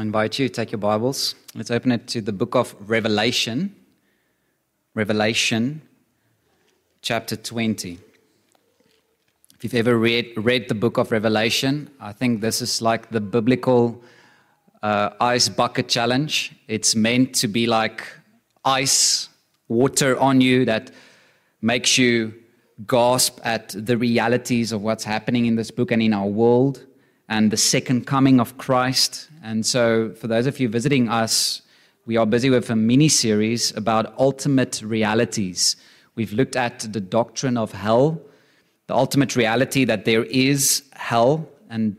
I invite you to take your Bibles. Let's open it to the book of Revelation. Revelation chapter 20. If you've ever read, read the book of Revelation, I think this is like the biblical uh, ice bucket challenge. It's meant to be like ice, water on you that makes you gasp at the realities of what's happening in this book and in our world and the second coming of Christ. And so, for those of you visiting us, we are busy with a mini series about ultimate realities. We've looked at the doctrine of hell, the ultimate reality that there is hell, and,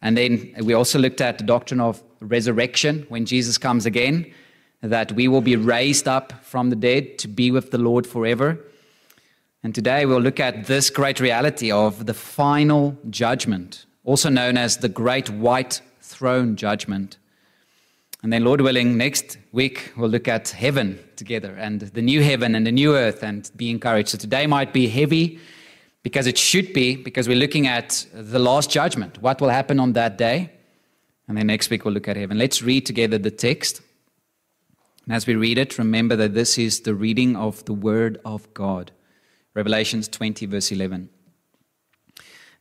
and then we also looked at the doctrine of resurrection when Jesus comes again, that we will be raised up from the dead to be with the Lord forever. And today we'll look at this great reality of the final judgment also known as the Great White Throne Judgment. And then, Lord willing, next week we'll look at heaven together and the new heaven and the new earth and be encouraged. So today might be heavy because it should be, because we're looking at the last judgment, what will happen on that day. And then next week we'll look at heaven. Let's read together the text. And as we read it, remember that this is the reading of the Word of God. Revelations 20, verse 11.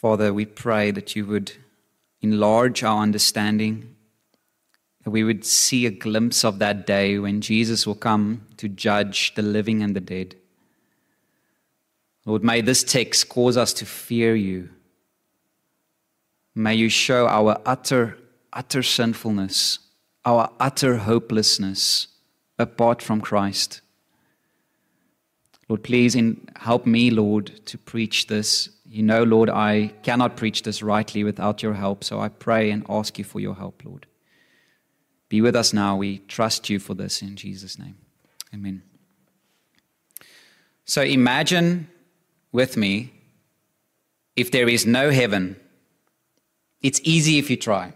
Father, we pray that you would enlarge our understanding, that we would see a glimpse of that day when Jesus will come to judge the living and the dead. Lord, may this text cause us to fear you. May you show our utter, utter sinfulness, our utter hopelessness apart from Christ. Lord, please help me, Lord, to preach this you know, Lord, I cannot preach this rightly without your help, so I pray and ask you for your help, Lord. Be with us now. We trust you for this in Jesus' name. Amen. So imagine with me if there is no heaven. It's easy if you try.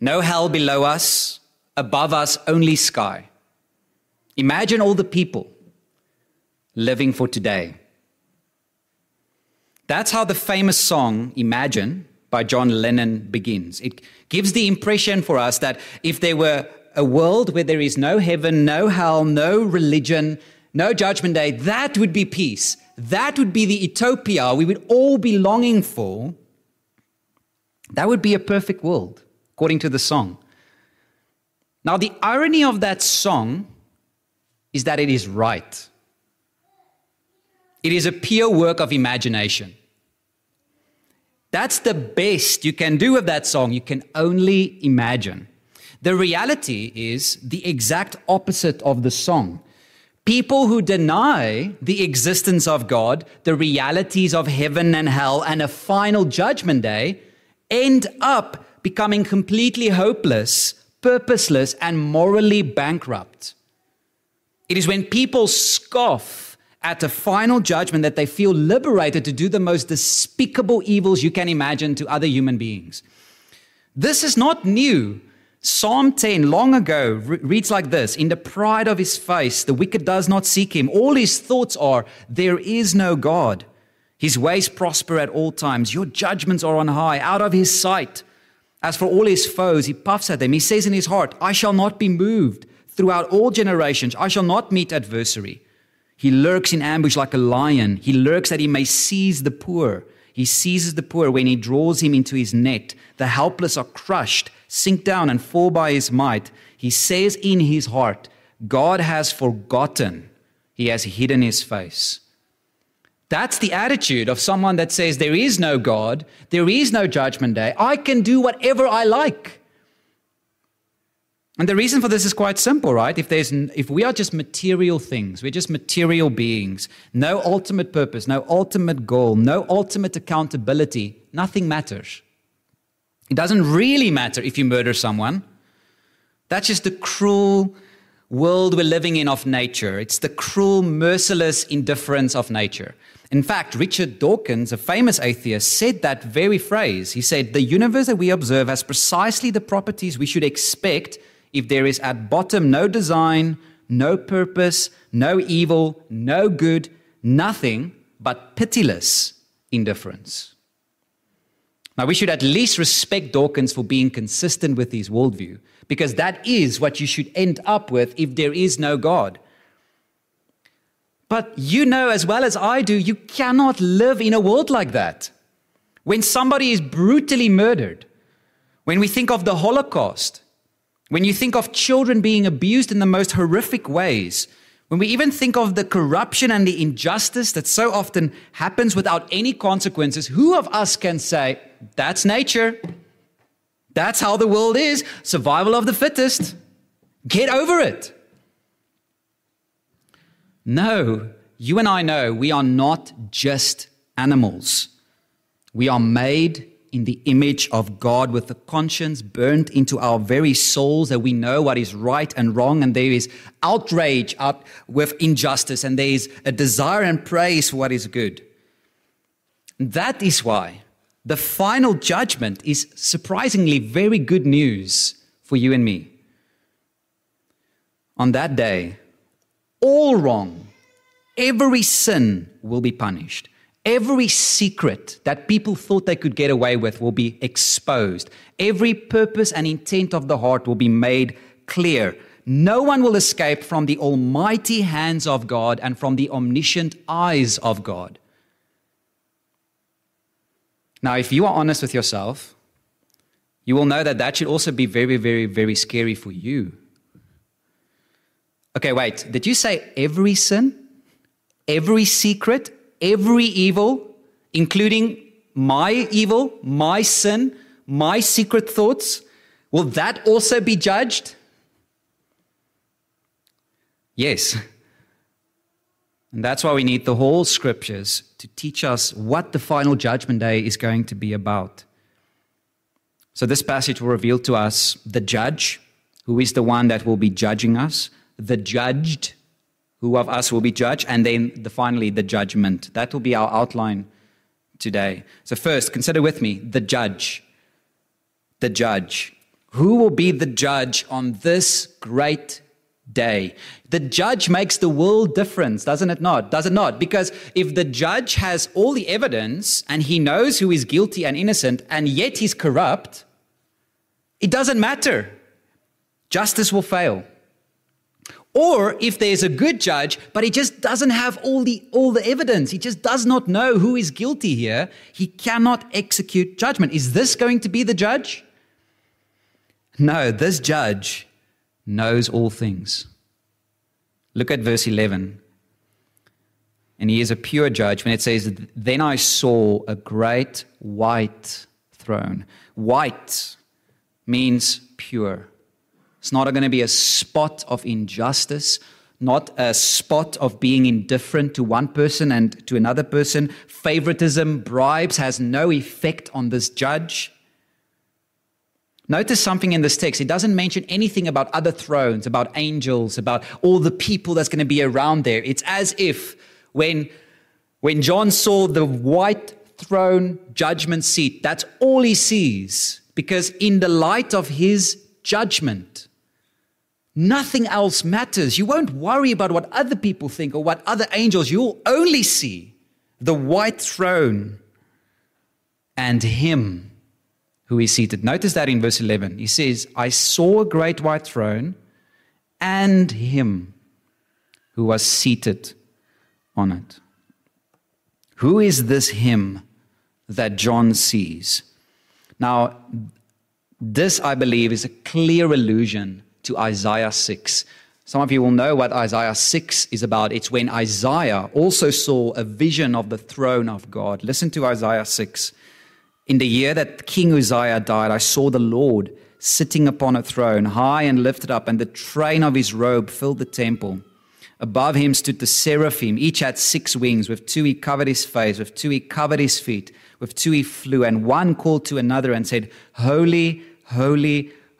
No hell below us, above us, only sky. Imagine all the people living for today that's how the famous song Imagine by John Lennon begins. It gives the impression for us that if there were a world where there is no heaven, no hell, no religion, no judgment day, that would be peace. That would be the utopia we would all be longing for. That would be a perfect world, according to the song. Now, the irony of that song is that it is right. It is a pure work of imagination. That's the best you can do with that song. You can only imagine. The reality is the exact opposite of the song. People who deny the existence of God, the realities of heaven and hell, and a final judgment day end up becoming completely hopeless, purposeless, and morally bankrupt. It is when people scoff at a final judgment that they feel liberated to do the most despicable evils you can imagine to other human beings. This is not new. Psalm 10, long ago, re- reads like this In the pride of his face, the wicked does not seek him. All his thoughts are, There is no God. His ways prosper at all times. Your judgments are on high, out of his sight. As for all his foes, he puffs at them. He says in his heart, I shall not be moved. Throughout all generations, I shall not meet adversary. He lurks in ambush like a lion. He lurks that he may seize the poor. He seizes the poor when he draws him into his net. The helpless are crushed, sink down, and fall by his might. He says in his heart, God has forgotten, he has hidden his face. That's the attitude of someone that says, There is no God, there is no judgment day, I can do whatever I like. And the reason for this is quite simple, right? If, there's, if we are just material things, we're just material beings, no ultimate purpose, no ultimate goal, no ultimate accountability, nothing matters. It doesn't really matter if you murder someone. That's just the cruel world we're living in of nature. It's the cruel, merciless indifference of nature. In fact, Richard Dawkins, a famous atheist, said that very phrase. He said, The universe that we observe has precisely the properties we should expect if there is at bottom no design, no purpose, no evil, no good, nothing but pitiless indifference. Now, we should at least respect Dawkins for being consistent with his worldview, because that is what you should end up with if there is no God. But you know as well as I do, you cannot live in a world like that. When somebody is brutally murdered, when we think of the Holocaust, when you think of children being abused in the most horrific ways, when we even think of the corruption and the injustice that so often happens without any consequences, who of us can say, that's nature? That's how the world is survival of the fittest. Get over it. No, you and I know we are not just animals. We are made in the image of God with the conscience burnt into our very souls that we know what is right and wrong, and there is outrage out with injustice, and there is a desire and praise for what is good. That is why the final judgment is surprisingly very good news for you and me. On that day, all wrong, every sin will be punished. Every secret that people thought they could get away with will be exposed. Every purpose and intent of the heart will be made clear. No one will escape from the almighty hands of God and from the omniscient eyes of God. Now, if you are honest with yourself, you will know that that should also be very, very, very scary for you. Okay, wait. Did you say every sin? Every secret? Every evil? Including my evil, my sin, my secret thoughts? Will that also be judged? Yes. And that's why we need the whole scriptures to teach us what the final judgment day is going to be about. So, this passage will reveal to us the judge, who is the one that will be judging us, the judged, who of us will be judged, and then the, finally the judgment. That will be our outline today. So, first, consider with me the judge. The judge. Who will be the judge on this great day? The judge makes the world difference, doesn't it not? Does it not? Because if the judge has all the evidence and he knows who is guilty and innocent, and yet he's corrupt, it doesn't matter. Justice will fail. Or if there's a good judge, but he just doesn't have all the, all the evidence, he just does not know who is guilty here, he cannot execute judgment. Is this going to be the judge? No, this judge knows all things. Look at verse 11. And he is a pure judge when it says, Then I saw a great white throne. White means pure. It's not going to be a spot of injustice, not a spot of being indifferent to one person and to another person. Favoritism, bribes has no effect on this judge. Notice something in this text. It doesn't mention anything about other thrones, about angels, about all the people that's going to be around there. It's as if when, when John saw the white throne judgment seat, that's all he sees. Because in the light of his judgment, Nothing else matters. You won't worry about what other people think or what other angels. You'll only see the white throne and him who is seated. Notice that in verse 11. He says, I saw a great white throne and him who was seated on it. Who is this him that John sees? Now, this, I believe, is a clear allusion to Isaiah 6. Some of you will know what Isaiah 6 is about. It's when Isaiah also saw a vision of the throne of God. Listen to Isaiah 6. In the year that King Uzziah died, I saw the Lord sitting upon a throne, high and lifted up, and the train of his robe filled the temple. Above him stood the seraphim. Each had six wings. With two he covered his face, with two he covered his feet, with two he flew, and one called to another and said, Holy, holy,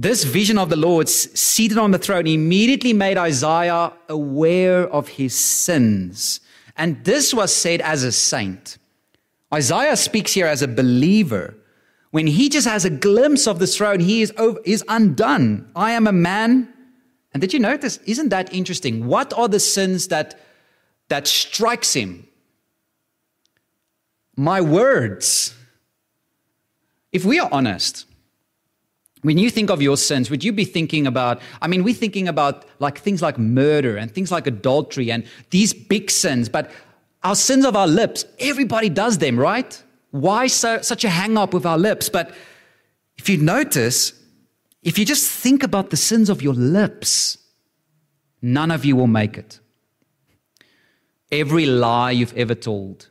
This vision of the Lord seated on the throne immediately made Isaiah aware of his sins. And this was said as a saint. Isaiah speaks here as a believer. When he just has a glimpse of the throne, he is, over, is undone. I am a man. And did you notice? Isn't that interesting? What are the sins that, that strikes him? My words. If we are honest, when you think of your sins, would you be thinking about, I mean, we're thinking about like things like murder and things like adultery and these big sins, but our sins of our lips, everybody does them, right? Why so, such a hang up with our lips? But if you notice, if you just think about the sins of your lips, none of you will make it. Every lie you've ever told,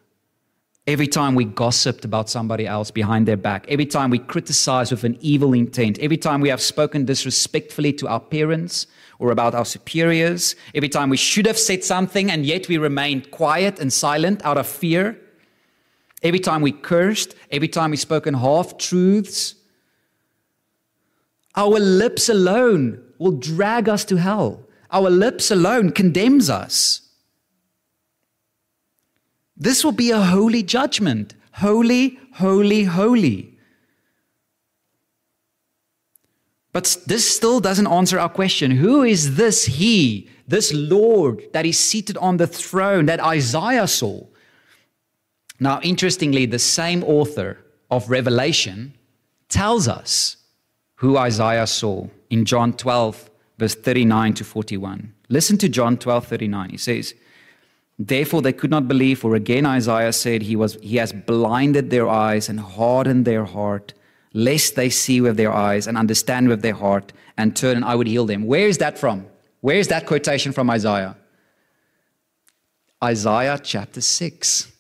Every time we gossiped about somebody else behind their back, every time we criticized with an evil intent, every time we have spoken disrespectfully to our parents or about our superiors, every time we should have said something and yet we remained quiet and silent out of fear, every time we cursed, every time we spoken half truths, our lips alone will drag us to hell. Our lips alone condemns us. This will be a holy judgment. Holy, holy, holy. But this still doesn't answer our question. Who is this He, this Lord that is seated on the throne that Isaiah saw? Now, interestingly, the same author of Revelation tells us who Isaiah saw in John 12, verse 39 to 41. Listen to John 12, 39. He says, Therefore, they could not believe, for again Isaiah said, he, was, he has blinded their eyes and hardened their heart, lest they see with their eyes and understand with their heart and turn, and I would heal them. Where is that from? Where is that quotation from Isaiah? Isaiah chapter 6.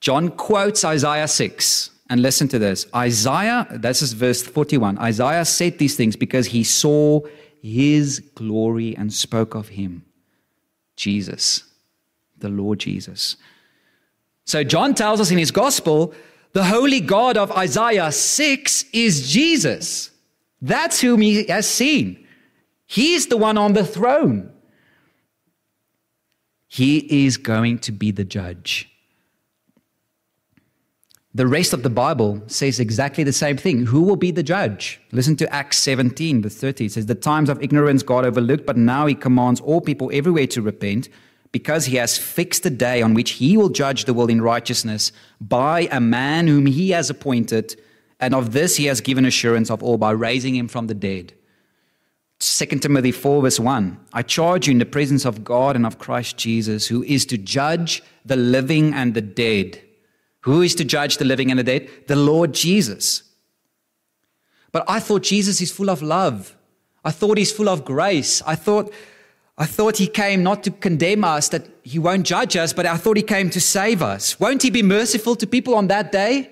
John quotes Isaiah 6. And listen to this Isaiah, this is verse 41. Isaiah said these things because he saw his glory and spoke of him, Jesus the Lord Jesus. So John tells us in his gospel the holy God of Isaiah 6 is Jesus. That's whom he has seen. He's the one on the throne. He is going to be the judge. The rest of the Bible says exactly the same thing. Who will be the judge? Listen to Acts 17, verse 30. It says, The times of ignorance God overlooked, but now he commands all people everywhere to repent because he has fixed a day on which he will judge the world in righteousness by a man whom he has appointed, and of this he has given assurance of all by raising him from the dead. 2 Timothy 4, verse 1 I charge you in the presence of God and of Christ Jesus, who is to judge the living and the dead. Who is to judge the living and the dead? The Lord Jesus. But I thought Jesus is full of love. I thought he's full of grace. I thought I thought he came not to condemn us, that he won't judge us, but I thought he came to save us. Won't he be merciful to people on that day?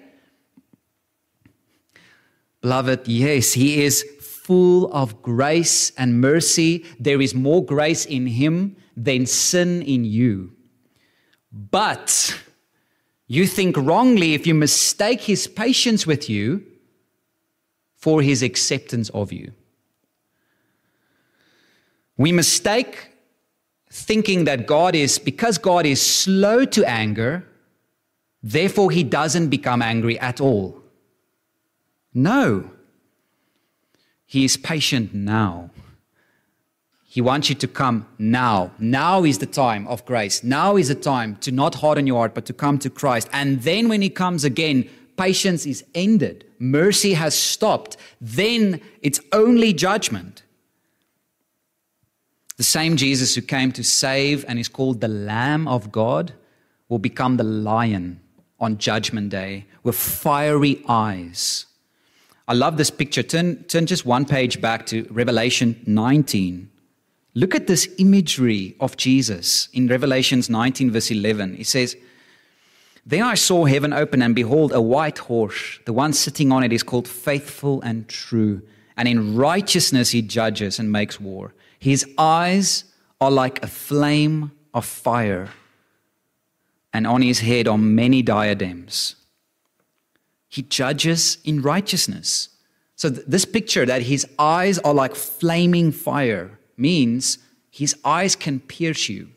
Beloved, yes, he is full of grace and mercy. There is more grace in him than sin in you. But you think wrongly if you mistake his patience with you for his acceptance of you. We mistake thinking that God is, because God is slow to anger, therefore he doesn't become angry at all. No. He is patient now. He wants you to come now. Now is the time of grace. Now is the time to not harden your heart, but to come to Christ. And then when He comes again, patience is ended, mercy has stopped. Then it's only judgment. The same Jesus who came to save and is called the Lamb of God will become the lion on Judgment Day with fiery eyes. I love this picture. Turn, turn just one page back to Revelation 19. Look at this imagery of Jesus in Revelations 19, verse 11. He says, Then I saw heaven open, and behold, a white horse. The one sitting on it is called Faithful and True. And in righteousness he judges and makes war. His eyes are like a flame of fire, and on his head are many diadems. He judges in righteousness. So, th- this picture that his eyes are like flaming fire means his eyes can pierce you.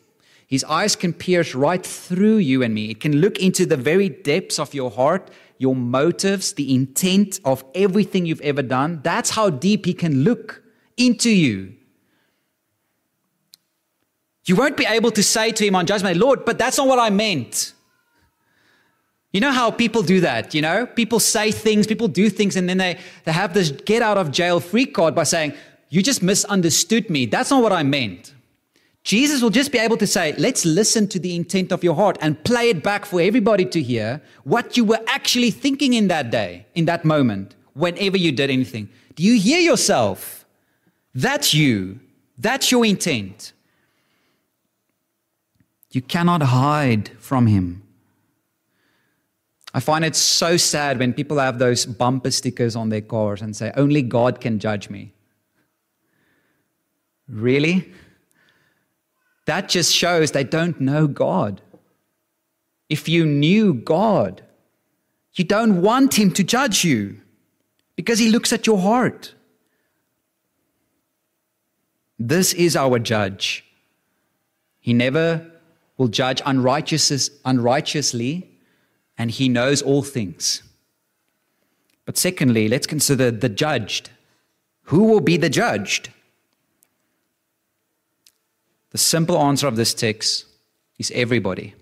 His eyes can pierce right through you and me. It can look into the very depths of your heart, your motives, the intent of everything you've ever done. That's how deep he can look into you. You won't be able to say to him on judgment, Lord, but that's not what I meant. You know how people do that, you know? People say things, people do things, and then they, they have this get out of jail free card by saying, You just misunderstood me. That's not what I meant. Jesus will just be able to say, Let's listen to the intent of your heart and play it back for everybody to hear what you were actually thinking in that day, in that moment, whenever you did anything. Do you hear yourself? That's you. That's your intent. You cannot hide from him. I find it so sad when people have those bumper stickers on their cars and say, Only God can judge me. Really? That just shows they don't know God. If you knew God, you don't want Him to judge you because He looks at your heart. This is our judge. He never will judge unrighteously, and he knows all things. But secondly, let's consider the judged. Who will be the judged? The simple answer of this text is everybody.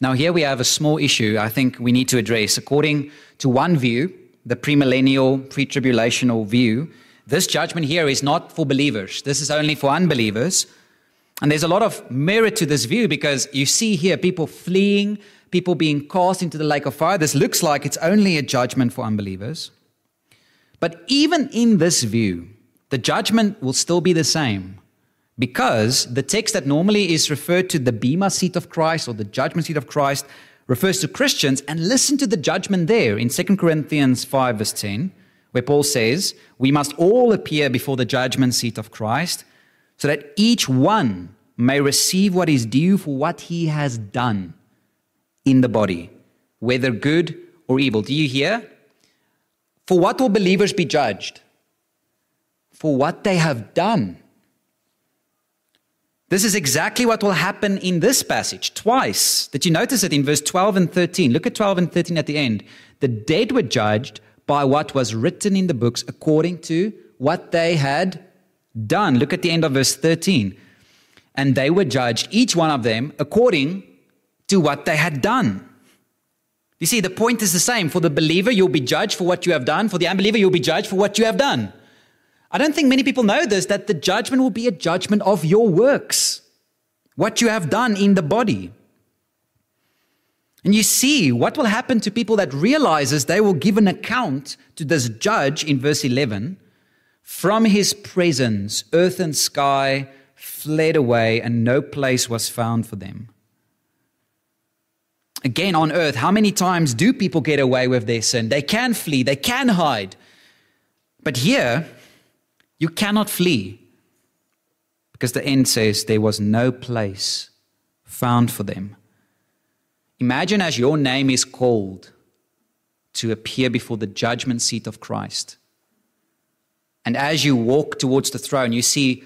Now, here we have a small issue I think we need to address. According to one view, the premillennial, pre tribulational view, this judgment here is not for believers. This is only for unbelievers. And there's a lot of merit to this view because you see here people fleeing, people being cast into the lake of fire. This looks like it's only a judgment for unbelievers. But even in this view, the judgment will still be the same because the text that normally is referred to the Bema seat of Christ or the judgment seat of Christ refers to Christians. And listen to the judgment there in 2 Corinthians 5, verse 10, where Paul says, We must all appear before the judgment seat of Christ so that each one may receive what is due for what he has done in the body, whether good or evil. Do you hear? For what will believers be judged? For what they have done. This is exactly what will happen in this passage twice. Did you notice it in verse 12 and 13? Look at 12 and 13 at the end. The dead were judged by what was written in the books according to what they had done. Look at the end of verse 13. And they were judged, each one of them, according to what they had done. You see, the point is the same. For the believer, you'll be judged for what you have done. For the unbeliever, you'll be judged for what you have done. I don't think many people know this, that the judgment will be a judgment of your works, what you have done in the body. And you see what will happen to people that realizes they will give an account to this judge in verse 11 from his presence, earth and sky fled away, and no place was found for them. Again, on earth, how many times do people get away with their sin? They can flee, they can hide. But here, you cannot flee because the end says there was no place found for them. Imagine as your name is called to appear before the judgment seat of Christ. And as you walk towards the throne, you see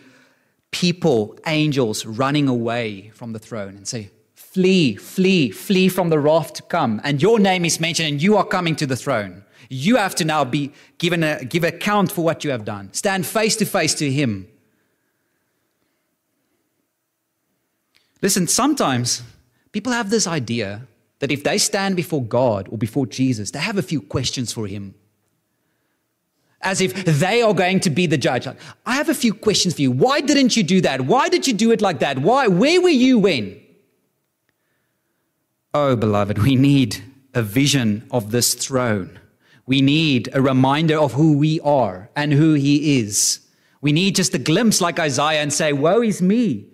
people, angels running away from the throne and say, Flee, flee, flee from the wrath to come. And your name is mentioned, and you are coming to the throne. You have to now be given a, give account for what you have done. Stand face to face to Him. Listen, sometimes people have this idea that if they stand before God or before Jesus, they have a few questions for Him. As if they are going to be the judge. I have a few questions for you. Why didn't you do that? Why did you do it like that? Why? Where were you when? Oh, beloved, we need a vision of this throne. We need a reminder of who we are and who He is. We need just a glimpse like Isaiah and say, Woe is me.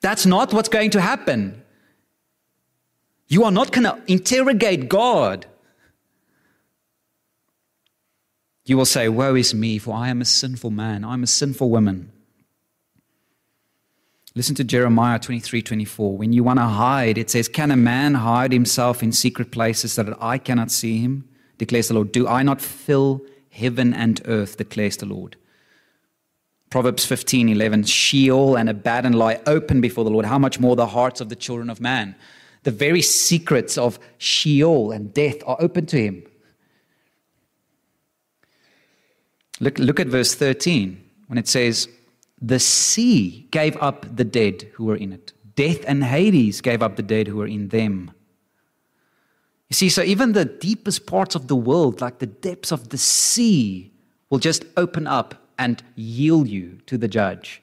That's not what's going to happen. You are not going to interrogate God. You will say, Woe is me, for I am a sinful man, I'm a sinful woman. Listen to Jeremiah 23 24. When you want to hide, it says, Can a man hide himself in secret places that I cannot see him? declares the Lord. Do I not fill heaven and earth, declares the Lord? Proverbs 15 11. Sheol and Abaddon lie open before the Lord. How much more the hearts of the children of man? The very secrets of Sheol and death are open to him. Look, look at verse 13 when it says, the sea gave up the dead who were in it. Death and Hades gave up the dead who were in them. You see, so even the deepest parts of the world, like the depths of the sea, will just open up and yield you to the judge.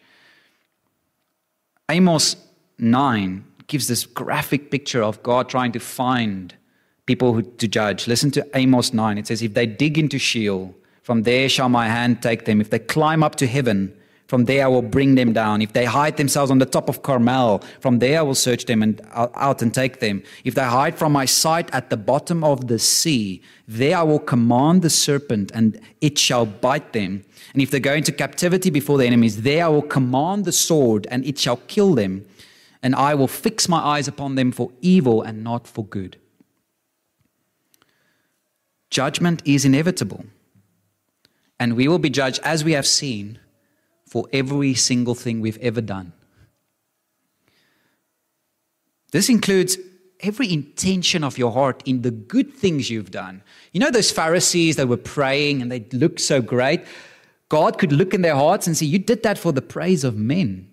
Amos 9 gives this graphic picture of God trying to find people who, to judge. Listen to Amos 9. It says, If they dig into Sheol, from there shall my hand take them. If they climb up to heaven, from there I will bring them down. If they hide themselves on the top of Carmel, from there I will search them and out and take them. If they hide from my sight at the bottom of the sea, there I will command the serpent and it shall bite them. And if they go into captivity before the enemies, there I will command the sword and it shall kill them. And I will fix my eyes upon them for evil and not for good. Judgment is inevitable. And we will be judged as we have seen for every single thing we've ever done. This includes every intention of your heart in the good things you've done. You know those Pharisees that were praying and they looked so great? God could look in their hearts and say, You did that for the praise of men.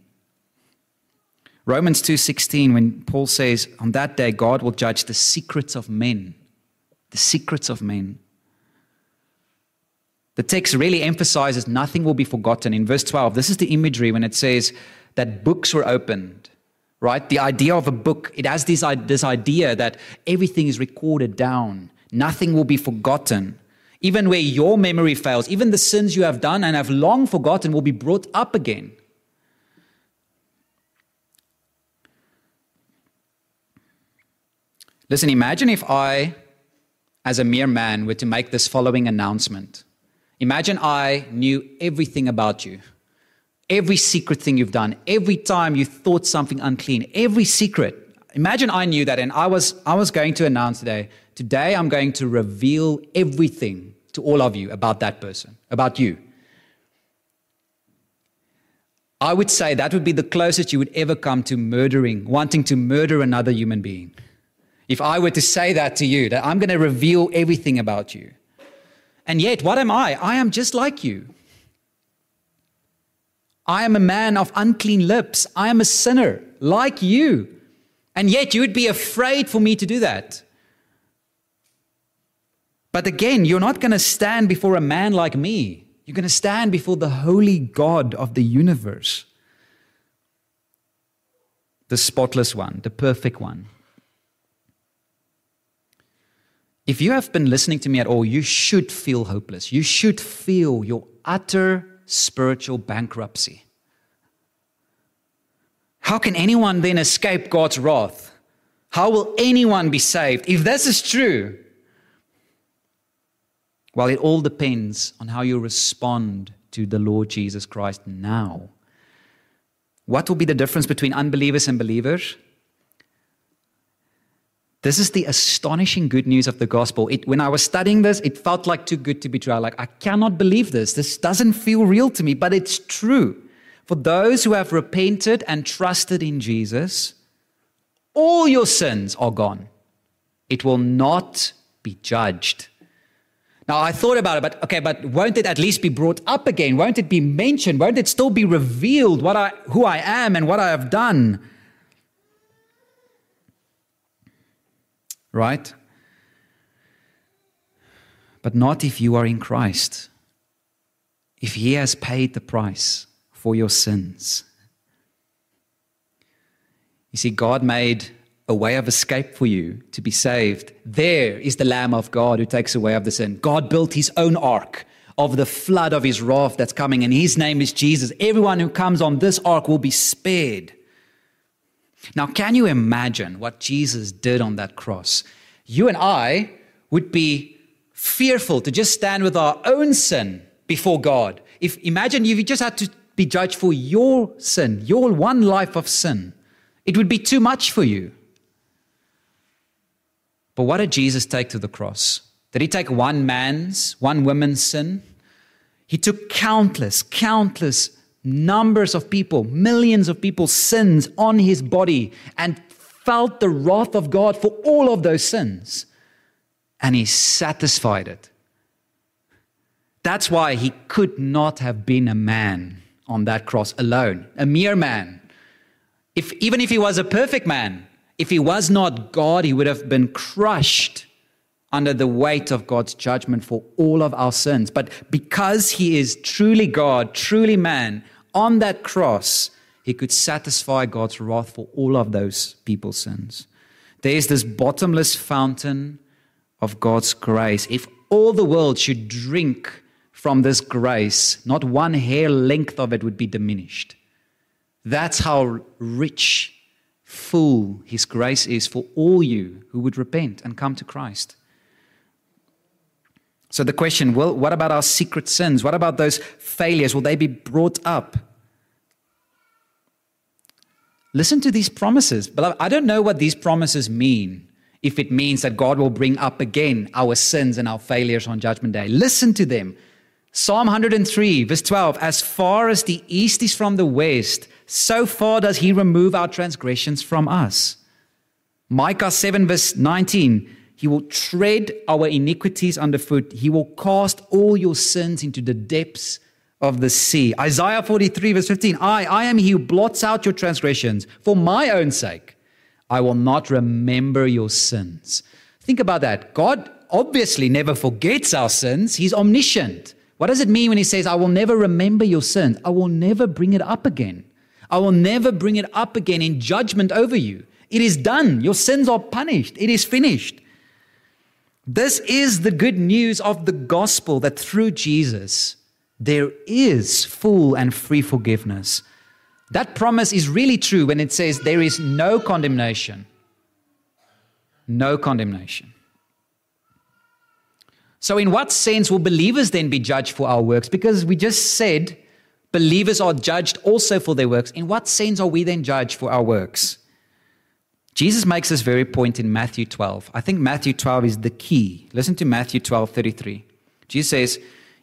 Romans 2:16 when Paul says on that day God will judge the secrets of men the secrets of men the text really emphasizes nothing will be forgotten. In verse 12, this is the imagery when it says that books were opened, right? The idea of a book, it has this, this idea that everything is recorded down, nothing will be forgotten. Even where your memory fails, even the sins you have done and have long forgotten will be brought up again. Listen, imagine if I, as a mere man, were to make this following announcement. Imagine I knew everything about you, every secret thing you've done, every time you thought something unclean, every secret. Imagine I knew that, and I was, I was going to announce today, today I'm going to reveal everything to all of you about that person, about you. I would say that would be the closest you would ever come to murdering, wanting to murder another human being. If I were to say that to you, that I'm going to reveal everything about you. And yet, what am I? I am just like you. I am a man of unclean lips. I am a sinner like you. And yet, you would be afraid for me to do that. But again, you're not going to stand before a man like me. You're going to stand before the holy God of the universe, the spotless one, the perfect one. If you have been listening to me at all, you should feel hopeless. You should feel your utter spiritual bankruptcy. How can anyone then escape God's wrath? How will anyone be saved if this is true? Well, it all depends on how you respond to the Lord Jesus Christ now. What will be the difference between unbelievers and believers? This is the astonishing good news of the gospel. It, when I was studying this, it felt like too good to be true. Like, I cannot believe this. This doesn't feel real to me, but it's true. For those who have repented and trusted in Jesus, all your sins are gone. It will not be judged. Now, I thought about it, but okay, but won't it at least be brought up again? Won't it be mentioned? Won't it still be revealed what I, who I am and what I have done? Right? But not if you are in Christ. If He has paid the price for your sins. You see, God made a way of escape for you to be saved. There is the Lamb of God who takes away of the sin. God built his own ark of the flood of his wrath that's coming, and his name is Jesus. Everyone who comes on this ark will be spared. Now, can you imagine what Jesus did on that cross? You and I would be fearful to just stand with our own sin before God. If imagine if you just had to be judged for your sin, your one life of sin, it would be too much for you. But what did Jesus take to the cross? Did he take one man's, one woman's sin? He took countless, countless numbers of people, millions of people's sins on his body and felt the wrath of God for all of those sins. And he satisfied it. That's why he could not have been a man on that cross alone, a mere man. If, even if he was a perfect man, if he was not God, he would have been crushed under the weight of God's judgment for all of our sins. But because he is truly God, truly man, on that cross, he could satisfy God's wrath for all of those people's sins. There is this bottomless fountain of God's grace. If all the world should drink from this grace, not one hair length of it would be diminished. That's how rich full His grace is for all you who would repent and come to Christ. So the question, well, what about our secret sins? What about those failures? Will they be brought up? Listen to these promises. Beloved, I don't know what these promises mean. If it means that God will bring up again our sins and our failures on Judgment Day, listen to them. Psalm 103, verse 12 As far as the east is from the west, so far does he remove our transgressions from us. Micah 7, verse 19 He will tread our iniquities underfoot, he will cast all your sins into the depths of the sea. Isaiah 43, verse 15 I, I am he who blots out your transgressions for my own sake. I will not remember your sins. Think about that. God obviously never forgets our sins, He's omniscient. What does it mean when He says, I will never remember your sins? I will never bring it up again. I will never bring it up again in judgment over you. It is done. Your sins are punished. It is finished. This is the good news of the gospel that through Jesus, there is full and free forgiveness. That promise is really true when it says there is no condemnation. No condemnation. So, in what sense will believers then be judged for our works? Because we just said believers are judged also for their works. In what sense are we then judged for our works? Jesus makes this very point in Matthew 12. I think Matthew 12 is the key. Listen to Matthew 12, 33. Jesus says,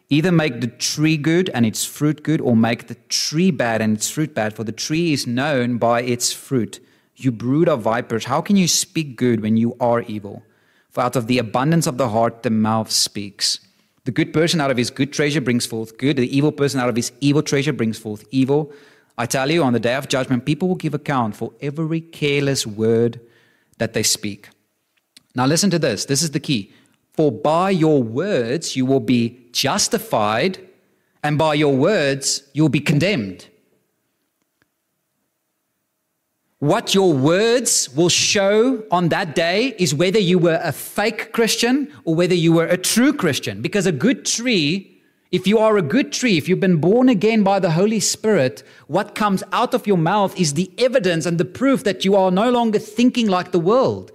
Either make the tree good and its fruit good, or make the tree bad and its fruit bad, for the tree is known by its fruit. You brood of vipers, how can you speak good when you are evil? For out of the abundance of the heart, the mouth speaks. The good person out of his good treasure brings forth good. The evil person out of his evil treasure brings forth evil. I tell you, on the day of judgment, people will give account for every careless word that they speak. Now, listen to this. This is the key. For by your words you will be justified, and by your words you will be condemned. What your words will show on that day is whether you were a fake Christian or whether you were a true Christian. Because a good tree, if you are a good tree, if you've been born again by the Holy Spirit, what comes out of your mouth is the evidence and the proof that you are no longer thinking like the world.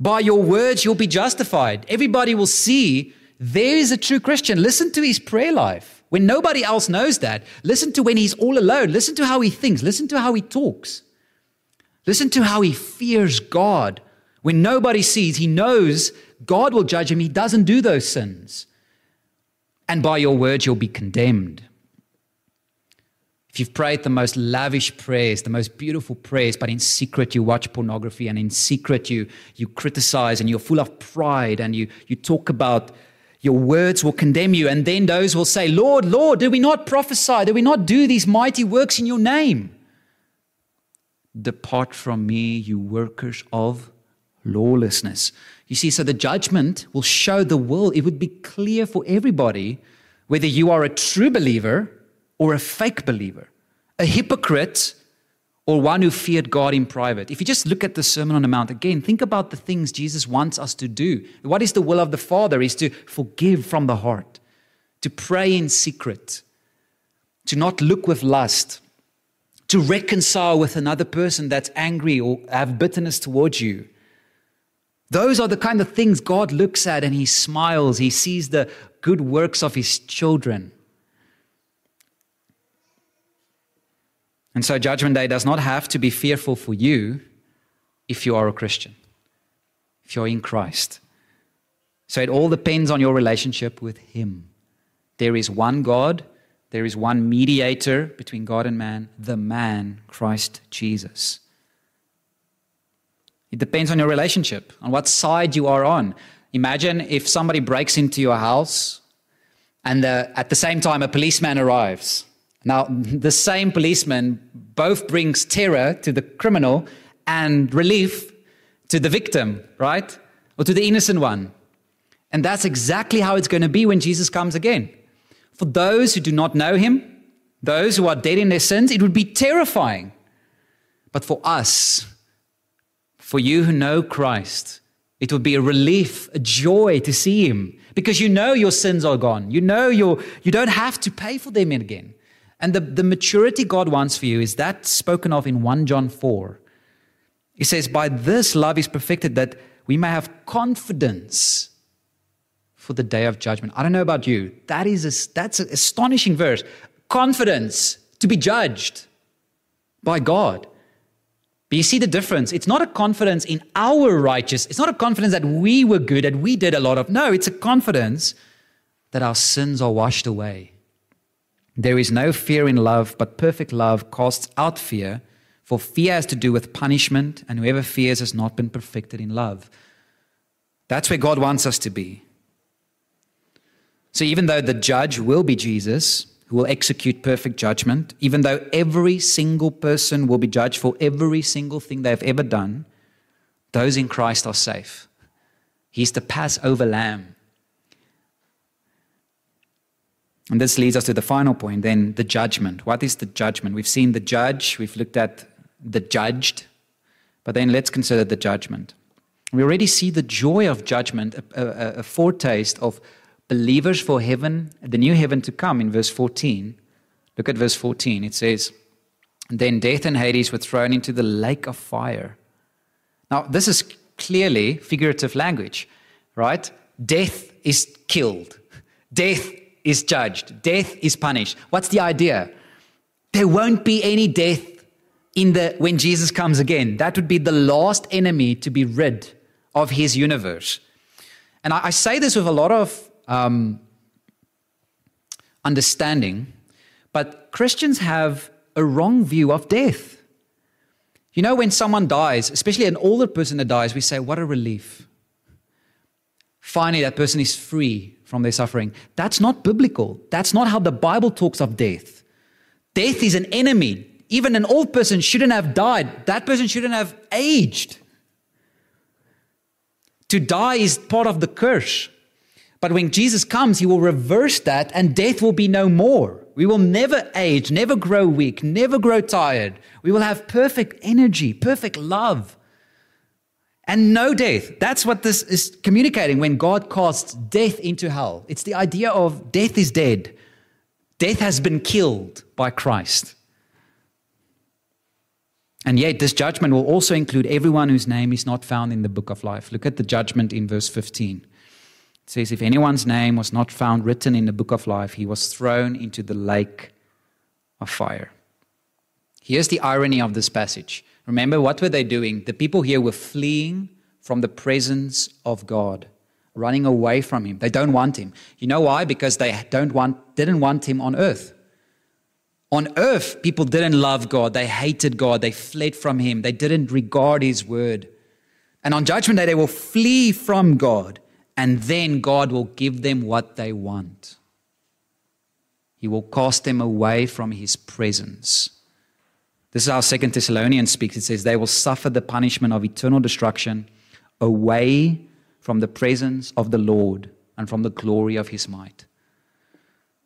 By your words, you'll be justified. Everybody will see there is a true Christian. Listen to his prayer life. When nobody else knows that, listen to when he's all alone. Listen to how he thinks. Listen to how he talks. Listen to how he fears God. When nobody sees, he knows God will judge him. He doesn't do those sins. And by your words, you'll be condemned. If you've prayed the most lavish prayers, the most beautiful prayers, but in secret you watch pornography and in secret you, you criticize and you're full of pride and you, you talk about your words will condemn you. And then those will say, Lord, Lord, did we not prophesy? Did we not do these mighty works in your name? Depart from me, you workers of lawlessness. You see, so the judgment will show the world, it would be clear for everybody whether you are a true believer or a fake believer, a hypocrite or one who feared God in private. If you just look at the Sermon on the Mount again, think about the things Jesus wants us to do. What is the will of the Father? Is to forgive from the heart, to pray in secret, to not look with lust, to reconcile with another person that's angry or have bitterness towards you. Those are the kind of things God looks at and He smiles. He sees the good works of His children. And so, Judgment Day does not have to be fearful for you if you are a Christian, if you're in Christ. So, it all depends on your relationship with Him. There is one God, there is one mediator between God and man, the man, Christ Jesus. It depends on your relationship, on what side you are on. Imagine if somebody breaks into your house and the, at the same time a policeman arrives now, the same policeman both brings terror to the criminal and relief to the victim, right? Or to the innocent one. And that's exactly how it's going to be when Jesus comes again. For those who do not know him, those who are dead in their sins, it would be terrifying. But for us, for you who know Christ, it would be a relief, a joy to see him because you know your sins are gone. You know you you don't have to pay for them again. And the, the maturity God wants for you is that spoken of in 1 John 4. He says, By this love is perfected that we may have confidence for the day of judgment. I don't know about you. That is a, that's an astonishing verse. Confidence to be judged by God. But you see the difference. It's not a confidence in our righteous. It's not a confidence that we were good, that we did a lot of. No, it's a confidence that our sins are washed away there is no fear in love, but perfect love casts out fear, for fear has to do with punishment, and whoever fears has not been perfected in love. That's where God wants us to be. So, even though the judge will be Jesus, who will execute perfect judgment, even though every single person will be judged for every single thing they've ever done, those in Christ are safe. He's the Passover lamb. And this leads us to the final point then the judgment. What is the judgment? We've seen the judge, we've looked at the judged, but then let's consider the judgment. We already see the joy of judgment, a, a, a foretaste of believers for heaven, the new heaven to come in verse 14. Look at verse 14. It says, Then death and Hades were thrown into the lake of fire. Now, this is clearly figurative language, right? Death is killed, death is judged, death is punished. What's the idea? There won't be any death in the when Jesus comes again. That would be the last enemy to be rid of his universe. And I, I say this with a lot of um, understanding, but Christians have a wrong view of death. You know, when someone dies, especially an older person that dies, we say, What a relief. Finally, that person is free from their suffering. That's not biblical. That's not how the Bible talks of death. Death is an enemy. Even an old person shouldn't have died, that person shouldn't have aged. To die is part of the curse. But when Jesus comes, he will reverse that and death will be no more. We will never age, never grow weak, never grow tired. We will have perfect energy, perfect love and no death. That's what this is communicating when God casts death into hell. It's the idea of death is dead, death has been killed by Christ. And yet, this judgment will also include everyone whose name is not found in the book of life. Look at the judgment in verse 15. It says, If anyone's name was not found written in the book of life, he was thrown into the lake of fire. Here's the irony of this passage Remember, what were they doing? The people here were fleeing from the presence of God, running away from Him. They don't want Him. You know why? Because they don't want, didn't want Him on earth. On earth, people didn't love God. They hated God. They fled from Him. They didn't regard His word. And on Judgment Day, they will flee from God. And then God will give them what they want. He will cast them away from His presence. This is how Second Thessalonians speaks. It says, They will suffer the punishment of eternal destruction away from the presence of the Lord and from the glory of His might.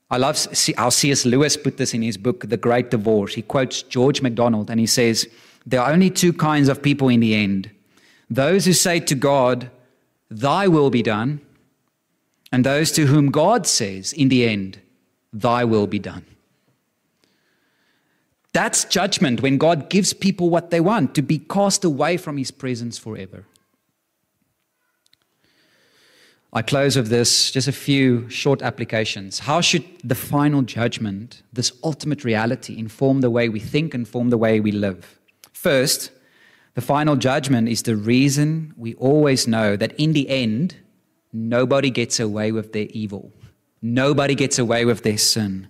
I love how C.S. Lewis put this in his book, The Great Divorce. He quotes George MacDonald and he says, There are only two kinds of people in the end those who say to God, Thy will be done, and those to whom God says, in the end, Thy will be done. That's judgment when God gives people what they want, to be cast away from His presence forever. I close with this, just a few short applications. How should the final judgment, this ultimate reality, inform the way we think, and form the way we live? First, the final judgment is the reason we always know that in the end, nobody gets away with their evil. Nobody gets away with their sin.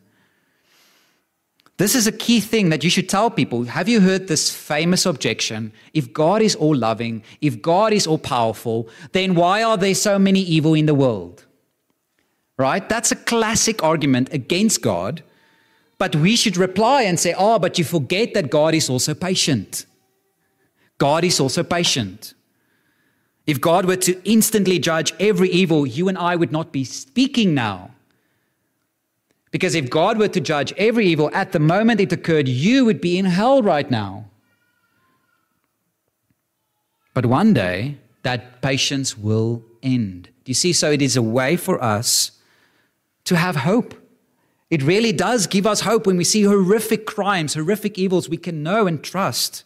This is a key thing that you should tell people. Have you heard this famous objection? If God is all loving, if God is all powerful, then why are there so many evil in the world? Right? That's a classic argument against God. But we should reply and say, oh, but you forget that God is also patient. God is also patient. If God were to instantly judge every evil, you and I would not be speaking now. Because if God were to judge every evil at the moment it occurred, you would be in hell right now. But one day, that patience will end. Do you see? So it is a way for us to have hope. It really does give us hope when we see horrific crimes, horrific evils, we can know and trust.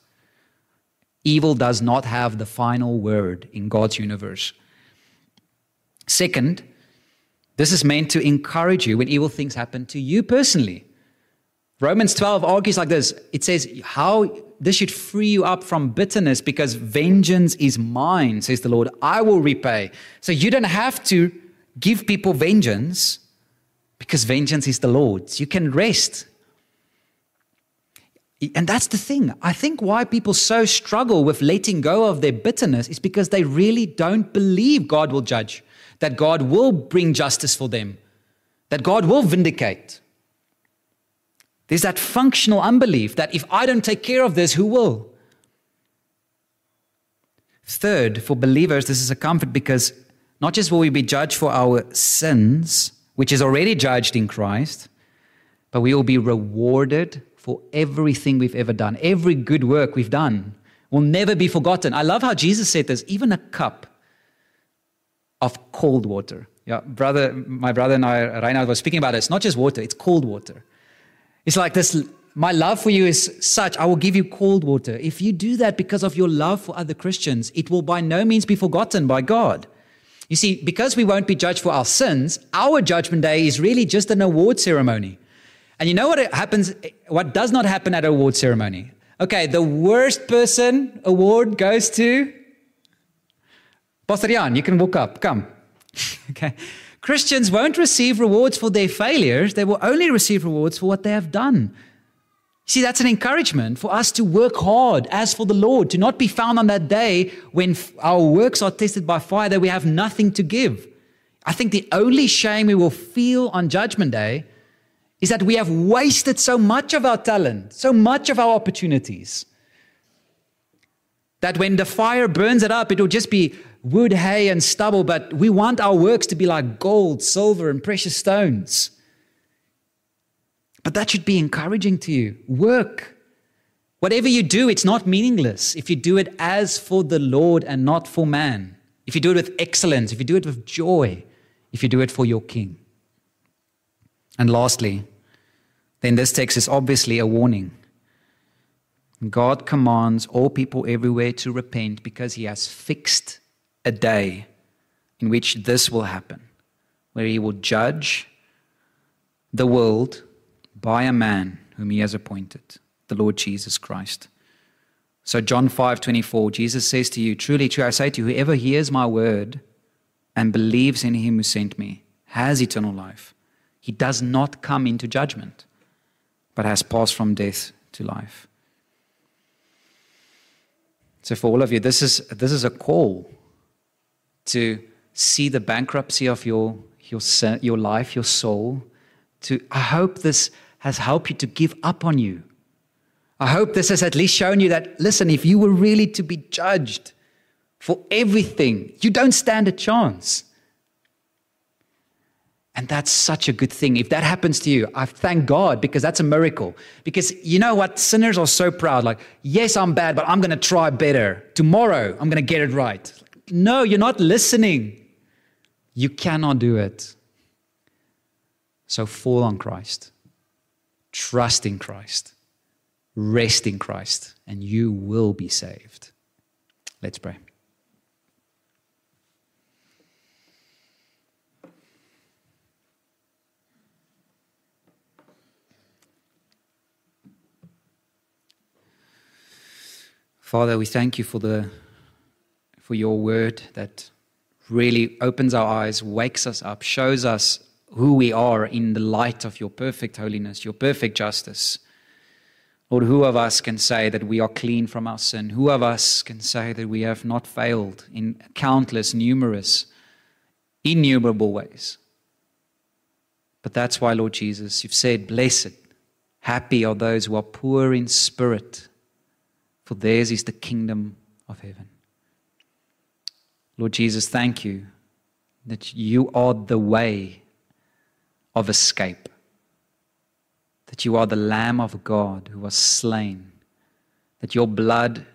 Evil does not have the final word in God's universe. Second, this is meant to encourage you when evil things happen to you personally. Romans 12 argues like this it says, How this should free you up from bitterness because vengeance is mine, says the Lord. I will repay. So you don't have to give people vengeance because vengeance is the Lord's. You can rest. And that's the thing. I think why people so struggle with letting go of their bitterness is because they really don't believe God will judge that God will bring justice for them, that God will vindicate. There's that functional unbelief that if I don't take care of this, who will? Third, for believers, this is a comfort because not just will we be judged for our sins, which is already judged in Christ, but we will be rewarded for everything we've ever done. Every good work we've done will never be forgotten. I love how Jesus said this even a cup of cold water. Yeah, brother, my brother and I, Reinhard, was speaking about it. It's not just water, it's cold water. It's like this my love for you is such, I will give you cold water. If you do that because of your love for other Christians, it will by no means be forgotten by God. You see, because we won't be judged for our sins, our judgment day is really just an award ceremony. And you know what happens, what does not happen at an award ceremony? Okay, the worst person award goes to Pastor Jan, you can walk up. Come. okay. Christians won't receive rewards for their failures, they will only receive rewards for what they have done. See, that's an encouragement for us to work hard as for the Lord, to not be found on that day when our works are tested by fire that we have nothing to give. I think the only shame we will feel on Judgment Day is that we have wasted so much of our talent, so much of our opportunities. That when the fire burns it up, it will just be wood, hay, and stubble, but we want our works to be like gold, silver, and precious stones. But that should be encouraging to you. Work. Whatever you do, it's not meaningless if you do it as for the Lord and not for man. If you do it with excellence, if you do it with joy, if you do it for your King. And lastly, then this text is obviously a warning. God commands all people everywhere to repent because he has fixed a day in which this will happen, where he will judge the world by a man whom he has appointed, the Lord Jesus Christ. So John 5:24 Jesus says to you, truly truly I say to you whoever hears my word and believes in him who sent me has eternal life. He does not come into judgment, but has passed from death to life. So, for all of you, this is, this is a call to see the bankruptcy of your, your, your life, your soul. To, I hope this has helped you to give up on you. I hope this has at least shown you that, listen, if you were really to be judged for everything, you don't stand a chance. And that's such a good thing. If that happens to you, I thank God because that's a miracle. Because you know what? Sinners are so proud. Like, yes, I'm bad, but I'm going to try better. Tomorrow, I'm going to get it right. No, you're not listening. You cannot do it. So fall on Christ, trust in Christ, rest in Christ, and you will be saved. Let's pray. Father, we thank you for the for your word that really opens our eyes, wakes us up, shows us who we are in the light of your perfect holiness, your perfect justice. Lord, who of us can say that we are clean from our sin? Who of us can say that we have not failed in countless, numerous, innumerable ways? But that's why, Lord Jesus, you've said, Blessed, happy are those who are poor in spirit for theirs is the kingdom of heaven. Lord Jesus, thank you that you are the way of escape, that you are the Lamb of God who was slain, that your blood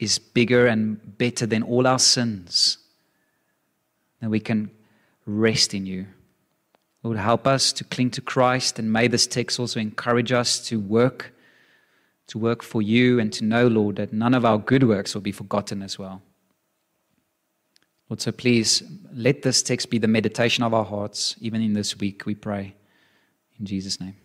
is bigger and better than all our sins, that we can rest in you. Lord, help us to cling to Christ, and may this text also encourage us to work to work for you and to know, Lord, that none of our good works will be forgotten as well. Lord, so please let this text be the meditation of our hearts, even in this week, we pray. In Jesus' name.